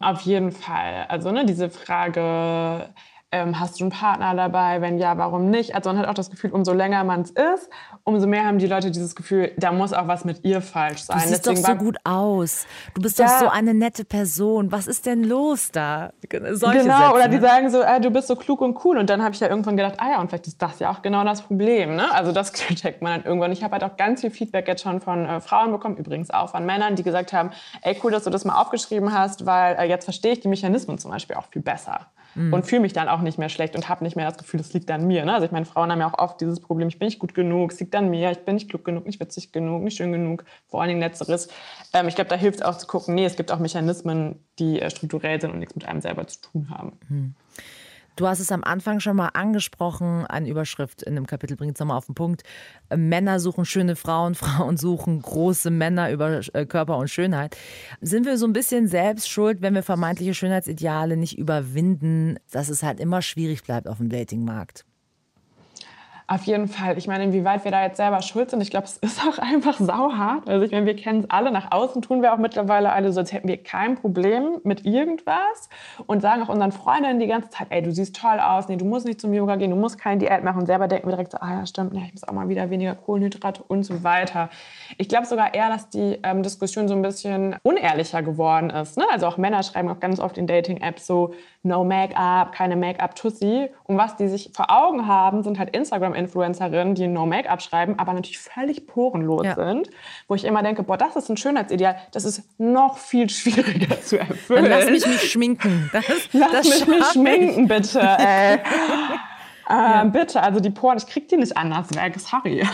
Auf jeden Fall. Also ne, diese Frage, ähm, hast du einen Partner dabei? Wenn ja, warum nicht? Also man hat auch das Gefühl, umso länger man es ist, umso mehr haben die Leute dieses Gefühl, da muss auch was mit ihr falsch sein. Du siehst Deswegen doch so gut aus. Du bist Ja. doch so eine nette Person. Was ist denn los da? Solche genau, Sätze, oder die sagen so, äh, du bist so klug und cool. Und dann habe ich ja irgendwann gedacht, ah ja, und vielleicht ist das ja auch genau das Problem. Ne? Also das checkt man dann irgendwann. Ich habe halt auch ganz viel Feedback jetzt schon von äh, Frauen bekommen, übrigens auch von Männern, die gesagt haben, ey, cool, dass du das mal aufgeschrieben hast, weil äh, jetzt verstehe ich die Mechanismen zum Beispiel auch viel besser. Mhm. Und fühle mich dann auch nicht mehr schlecht und habe nicht mehr das Gefühl, das liegt an mir. Ne? Also ich meine, Frauen haben ja auch oft dieses Problem, ich bin nicht gut genug, es liegt an mir, ich bin nicht klug genug, nicht witzig genug, nicht schön genug, vor allen Dingen Letzteres. Ähm, ich glaube, da hilft es auch zu gucken, nee, es gibt auch Mechanismen, die äh, strukturell sind und nichts mit einem selber zu tun haben. Du hast es am Anfang schon mal angesprochen, eine Überschrift in dem Kapitel bringt es nochmal auf den Punkt. Äh, Männer suchen schöne Frauen, Frauen suchen große Männer über äh, Körper und Schönheit. Sind wir so ein bisschen selbst schuld, wenn wir vermeintliche Schönheitsideale nicht überwinden, dass es halt immer schwierig bleibt auf dem Datingmarkt? Auf jeden Fall. Ich meine, inwieweit wir da jetzt selber schuld sind, ich glaube, es ist auch einfach sauhart. Also ich meine, wir kennen es alle. Nach außen tun wir auch mittlerweile alle so, als hätten wir kein Problem mit irgendwas und sagen auch unseren Freundinnen die ganze Zeit, ey, du siehst toll aus, nee, du musst nicht zum Yoga gehen, du musst keine Diät machen. Und selber denken wir direkt so, ah ja, stimmt, nee, ich muss auch mal wieder weniger Kohlenhydrate und so weiter. Ich glaube sogar eher, dass die ähm, Diskussion so ein bisschen unehrlicher geworden ist. Ne? Also auch Männer schreiben auch ganz oft in Dating-Apps so, no Make-up, keine Make-up-Tussi. Und was die sich vor Augen haben, sind halt Instagram-Influencerinnen, die no Make-up schreiben, aber natürlich völlig porenlos Ja. sind. Wo ich immer denke, boah, das ist ein Schönheitsideal, das ist noch viel schwieriger zu erfüllen. Dann lass mich mich schminken. Das, Lass das mich nicht schaff ich. schminken, bitte. Ey. Äh, Bitte, also die Poren, ich krieg die nicht anders weg, sorry.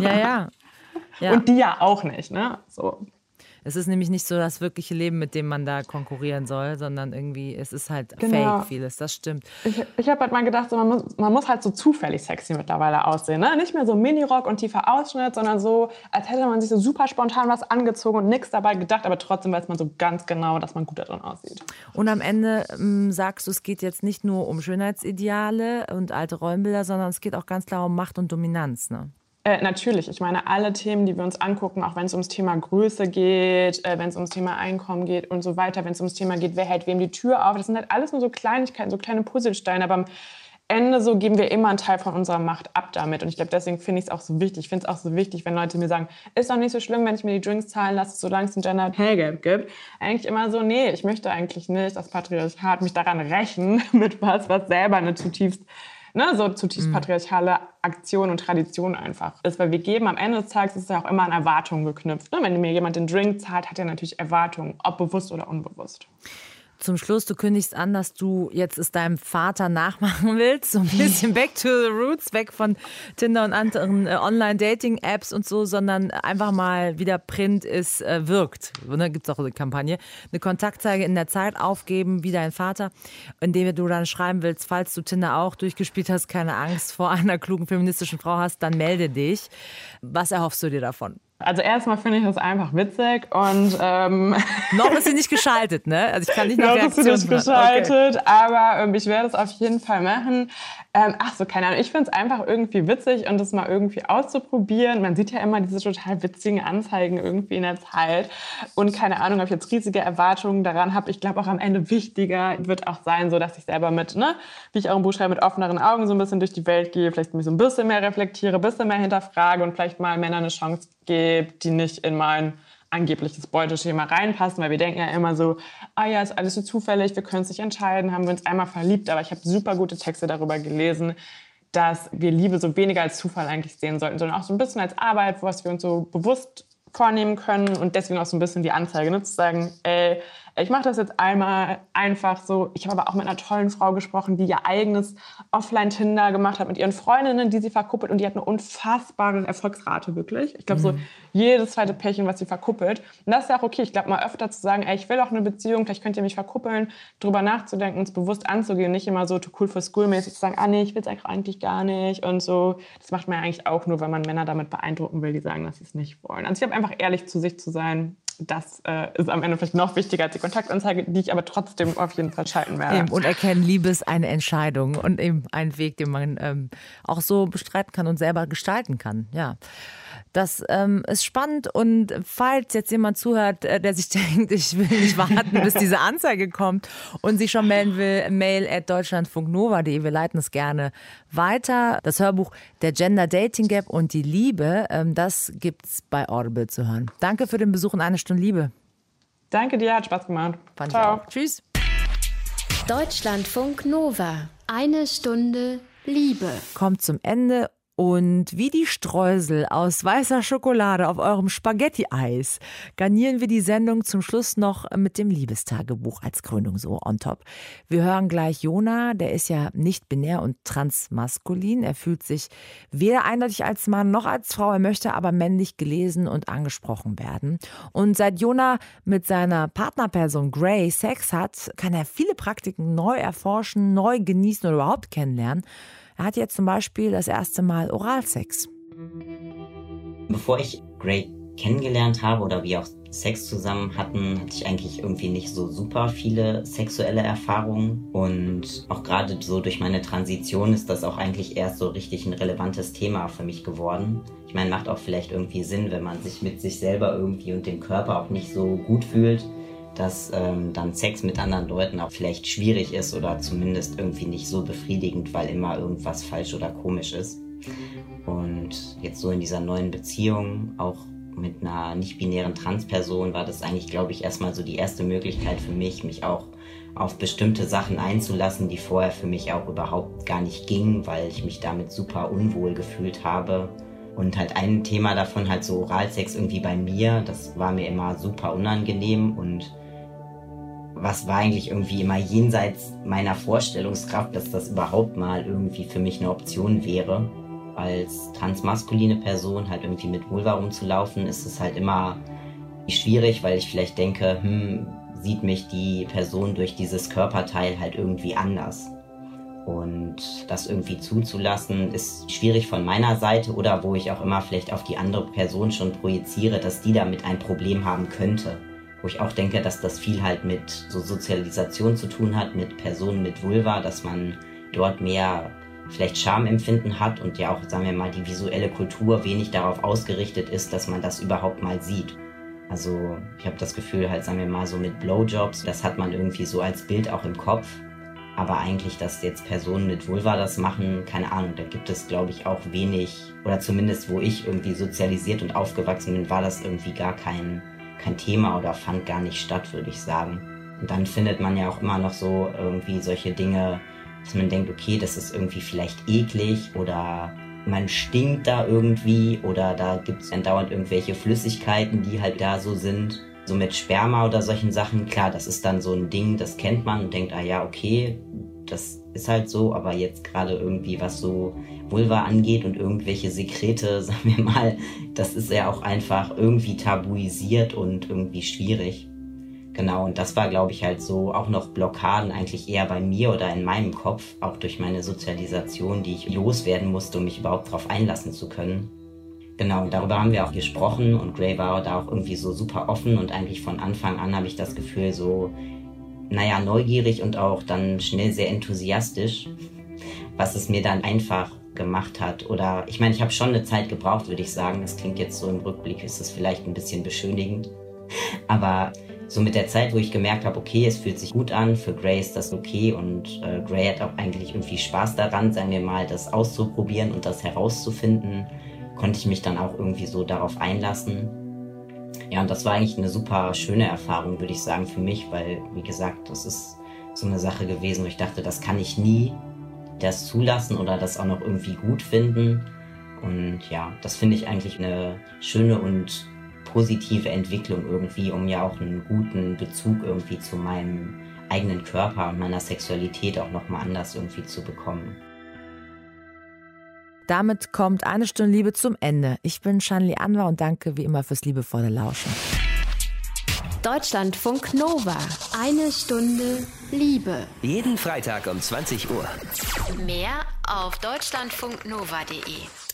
Ja, ja. ja. Und die ja auch nicht, ne? So. Es ist nämlich nicht so das wirkliche Leben, mit dem man da konkurrieren soll, sondern irgendwie, es ist halt Genau. fake vieles, das stimmt. Ich, ich habe halt mal gedacht, so, man, muss, man muss halt so zufällig sexy mittlerweile aussehen. Ne? Nicht mehr so Minirock und tiefer Ausschnitt, sondern so, als hätte man sich so super spontan was angezogen und nichts dabei gedacht, aber trotzdem weiß man so ganz genau, dass man gut darin aussieht. Und am Ende ähm, sagst du, es geht jetzt nicht nur um Schönheitsideale und alte Rollenbilder, sondern es geht auch ganz klar um Macht und Dominanz. Ne? Äh, natürlich, ich meine, alle Themen, die wir uns angucken, auch wenn es ums Thema Größe geht, äh, wenn es ums Thema Einkommen geht und so weiter, wenn es ums Thema geht, wer hält wem die Tür auf, das sind halt alles nur so Kleinigkeiten, so kleine Puzzlesteine, aber am Ende so geben wir immer einen Teil von unserer Macht ab damit. Und ich glaube, deswegen finde ich es auch so wichtig. Ich finde es auch so wichtig, wenn Leute mir sagen, ist doch nicht so schlimm, wenn ich mir die Drinks zahlen lasse, solange es ein Gender Pay Gap gibt. Eigentlich immer so, nee, ich möchte eigentlich nicht, dass Patriarchat mich daran rächen mit was, was selber eine zutiefst ne, so zutiefst patriarchale Aktion und Tradition einfach ist. Weil wir geben am Ende des Tages ist es ja auch immer an Erwartungen geknüpft. Ne? Wenn mir jemand den Drink zahlt, hat er natürlich Erwartungen, ob bewusst oder unbewusst. Zum Schluss, du kündigst an, dass du jetzt es deinem Vater nachmachen willst. So ein bisschen back to the roots, weg von Tinder und anderen äh, Online-Dating-Apps und so, sondern einfach mal wieder Print ist, äh, wirkt. Und da gibt es auch eine Kampagne. Eine Kontaktzeige in der Zeit aufgeben, wie dein Vater, indem du dann schreiben willst, falls du Tinder auch durchgespielt hast, keine Angst vor einer klugen feministischen Frau hast, dann melde dich. Was erhoffst du dir davon? Also erstmal finde ich das einfach witzig und ähm, Noch ist sie nicht geschaltet, ne? Also ich kann nicht noch ist sie nicht warten. Okay. geschaltet, aber ähm, ich werde es auf jeden Fall machen. Ähm, ach so, keine Ahnung. Ich finde es einfach irgendwie witzig und das mal irgendwie auszuprobieren. Man sieht ja immer diese total witzigen Anzeigen irgendwie in der Zeit. Und keine Ahnung, ob ich jetzt riesige Erwartungen daran habe. Ich glaube auch am Ende wichtiger wird auch sein, so dass ich selber mit, ne, wie ich auch im Buch schreibe, mit offeneren Augen so ein bisschen durch die Welt gehe, vielleicht mich so ein bisschen mehr reflektiere, ein bisschen mehr hinterfrage und vielleicht mal Männern eine Chance gebe, die nicht in mein angebliches Beuteschema reinpassen, weil wir denken ja immer so, ah ja, ist alles so zufällig, wir können es nicht entscheiden, haben wir uns einmal verliebt, aber ich habe super gute Texte darüber gelesen, dass wir Liebe so weniger als Zufall eigentlich sehen sollten, sondern auch so ein bisschen als Arbeit, was wir uns so bewusst vornehmen können und deswegen auch so ein bisschen die Anzeige, ne? zu sagen, ey, Ich mache das jetzt einmal einfach so. Ich habe aber auch mit einer tollen Frau gesprochen, die ihr eigenes Offline-Tinder gemacht hat mit ihren Freundinnen, die sie verkuppelt und die hat eine unfassbare Erfolgsrate wirklich. Ich glaube, mhm. so jedes zweite Pärchen, was sie verkuppelt. Und das ist ja auch okay. Ich glaube, mal öfter zu sagen, ey, ich will auch eine Beziehung, vielleicht könnt ihr mich verkuppeln, drüber nachzudenken, es bewusst anzugehen, nicht immer so too cool for school mäßig zu sagen, ah nee, ich will es eigentlich gar nicht und so. Das macht man ja eigentlich auch nur, wenn man Männer damit beeindrucken will, die sagen, dass sie es nicht wollen. Also ich habe einfach ehrlich zu sich zu sein das äh, ist am Ende vielleicht noch wichtiger als die Kontaktanzeige, die ich aber trotzdem auf jeden Fall schalten werde. Eben, und erkennen, Liebe ist eine Entscheidung und eben ein Weg, den man ähm, auch so bestreiten kann und selber gestalten kann. Ja. Das ähm, ist spannend und falls jetzt jemand zuhört, äh, der sich denkt, ich will nicht warten, bis diese Anzeige kommt und sich schon melden will, mail at deutschlandfunknova.de. Wir leiten es gerne weiter. Das Hörbuch Der Gender Dating Gap und die Liebe, ähm, das es bei Audible zu hören. Danke für den Besuch in eine Stunde Liebe. Danke dir, hat Spaß gemacht. Fand Ciao. Tschüss. Deutschlandfunk Nova. Eine Stunde Liebe. Kommt zum Ende und wie die Streusel aus weißer Schokolade auf eurem Spaghetti-Eis garnieren wir die Sendung zum Schluss noch mit dem Liebestagebuch als Krönung so on top. Wir hören gleich Jona, der ist ja nicht binär und transmaskulin. Er fühlt sich weder eindeutig als Mann noch als Frau. Er möchte aber männlich gelesen und angesprochen werden. Und seit Jona mit seiner Partnerperson Gray Sex hat, kann er viele Praktiken neu erforschen, neu genießen oder überhaupt kennenlernen. Hat jetzt zum Beispiel das erste Mal Oralsex. Bevor ich Gray kennengelernt habe oder wir auch Sex zusammen hatten, hatte ich eigentlich irgendwie nicht so super viele sexuelle Erfahrungen. Und auch gerade so durch meine Transition ist das auch eigentlich erst so richtig ein relevantes Thema für mich geworden. Ich meine, macht auch vielleicht irgendwie Sinn, wenn man sich mit sich selber irgendwie und dem Körper auch nicht so gut fühlt dass ähm, dann Sex mit anderen Leuten auch vielleicht schwierig ist oder zumindest irgendwie nicht so befriedigend, weil immer irgendwas falsch oder komisch ist. Und jetzt so in dieser neuen Beziehung, auch mit einer nicht-binären Transperson, war das eigentlich, glaube ich, erstmal so die erste Möglichkeit für mich, mich auch auf bestimmte Sachen einzulassen, die vorher für mich auch überhaupt gar nicht gingen, weil ich mich damit super unwohl gefühlt habe. Und halt ein Thema davon, halt so Oralsex irgendwie bei mir, das war mir immer super unangenehm und was war eigentlich irgendwie immer jenseits meiner Vorstellungskraft, dass das überhaupt mal irgendwie für mich eine Option wäre. Als transmaskuline Person halt irgendwie mit Vulva rumzulaufen, ist es halt immer schwierig, weil ich vielleicht denke, hm, sieht mich die Person durch dieses Körperteil halt irgendwie anders. Und das irgendwie zuzulassen, ist schwierig von meiner Seite oder wo ich auch immer vielleicht auf die andere Person schon projiziere, dass die damit ein Problem haben könnte wo ich auch denke, dass das viel halt mit so Sozialisation zu tun hat, mit Personen mit Vulva, dass man dort mehr vielleicht Schamempfinden hat und ja auch, sagen wir mal, die visuelle Kultur wenig darauf ausgerichtet ist, dass man das überhaupt mal sieht. Also ich habe das Gefühl halt, sagen wir mal, so mit Blowjobs, das hat man irgendwie so als Bild auch im Kopf. Aber eigentlich, dass jetzt Personen mit Vulva das machen, keine Ahnung, da gibt es, glaube ich, auch wenig, oder zumindest wo ich irgendwie sozialisiert und aufgewachsen bin, war das irgendwie gar kein, kein Thema oder fand gar nicht statt, würde ich sagen. Und dann findet man ja auch immer noch so irgendwie solche Dinge, dass man denkt, okay, das ist irgendwie vielleicht eklig oder man stinkt da irgendwie oder da gibt es andauernd irgendwelche Flüssigkeiten, die halt da so sind. So mit Sperma oder solchen Sachen, klar, das ist dann so ein Ding, das kennt man und denkt, ah ja, okay, das ist halt so, aber jetzt gerade irgendwie was so Vulva angeht und irgendwelche Sekrete, sagen wir mal, das ist ja auch einfach irgendwie tabuisiert und irgendwie schwierig. Genau, und das war, glaube ich, halt so auch noch Blockaden eigentlich eher bei mir oder in meinem Kopf, auch durch meine Sozialisation, die ich loswerden musste, um mich überhaupt darauf einlassen zu können. Genau, und darüber haben wir auch gesprochen und Gray war da auch irgendwie so super offen und eigentlich von Anfang an habe ich das Gefühl so, naja, neugierig und auch dann schnell sehr enthusiastisch, was es mir dann einfach gemacht hat. Oder ich meine, ich habe schon eine Zeit gebraucht, würde ich sagen. Das klingt jetzt so im Rückblick, ist es vielleicht ein bisschen beschönigend. Aber so mit der Zeit, wo ich gemerkt habe, okay, es fühlt sich gut an, für Gray ist das okay und äh, Gray hat auch eigentlich irgendwie Spaß daran, sagen wir mal, das auszuprobieren und das herauszufinden, konnte ich mich dann auch irgendwie so darauf einlassen. Ja, und das war eigentlich eine super schöne Erfahrung, würde ich sagen, für mich, weil, wie gesagt, das ist so eine Sache gewesen, wo ich dachte, das kann ich nie das zulassen oder das auch noch irgendwie gut finden. Und ja, das finde ich eigentlich eine schöne und positive Entwicklung irgendwie, um ja auch einen guten Bezug irgendwie zu meinem eigenen Körper und meiner Sexualität auch nochmal anders irgendwie zu bekommen. Damit kommt eine Stunde Liebe zum Ende. Ich bin Shanli Anwar und danke wie immer fürs liebevolle Lauschen. Deutschlandfunk Nova. Eine Stunde Liebe. Jeden Freitag um 20 Uhr. Mehr auf deutschlandfunknova.de.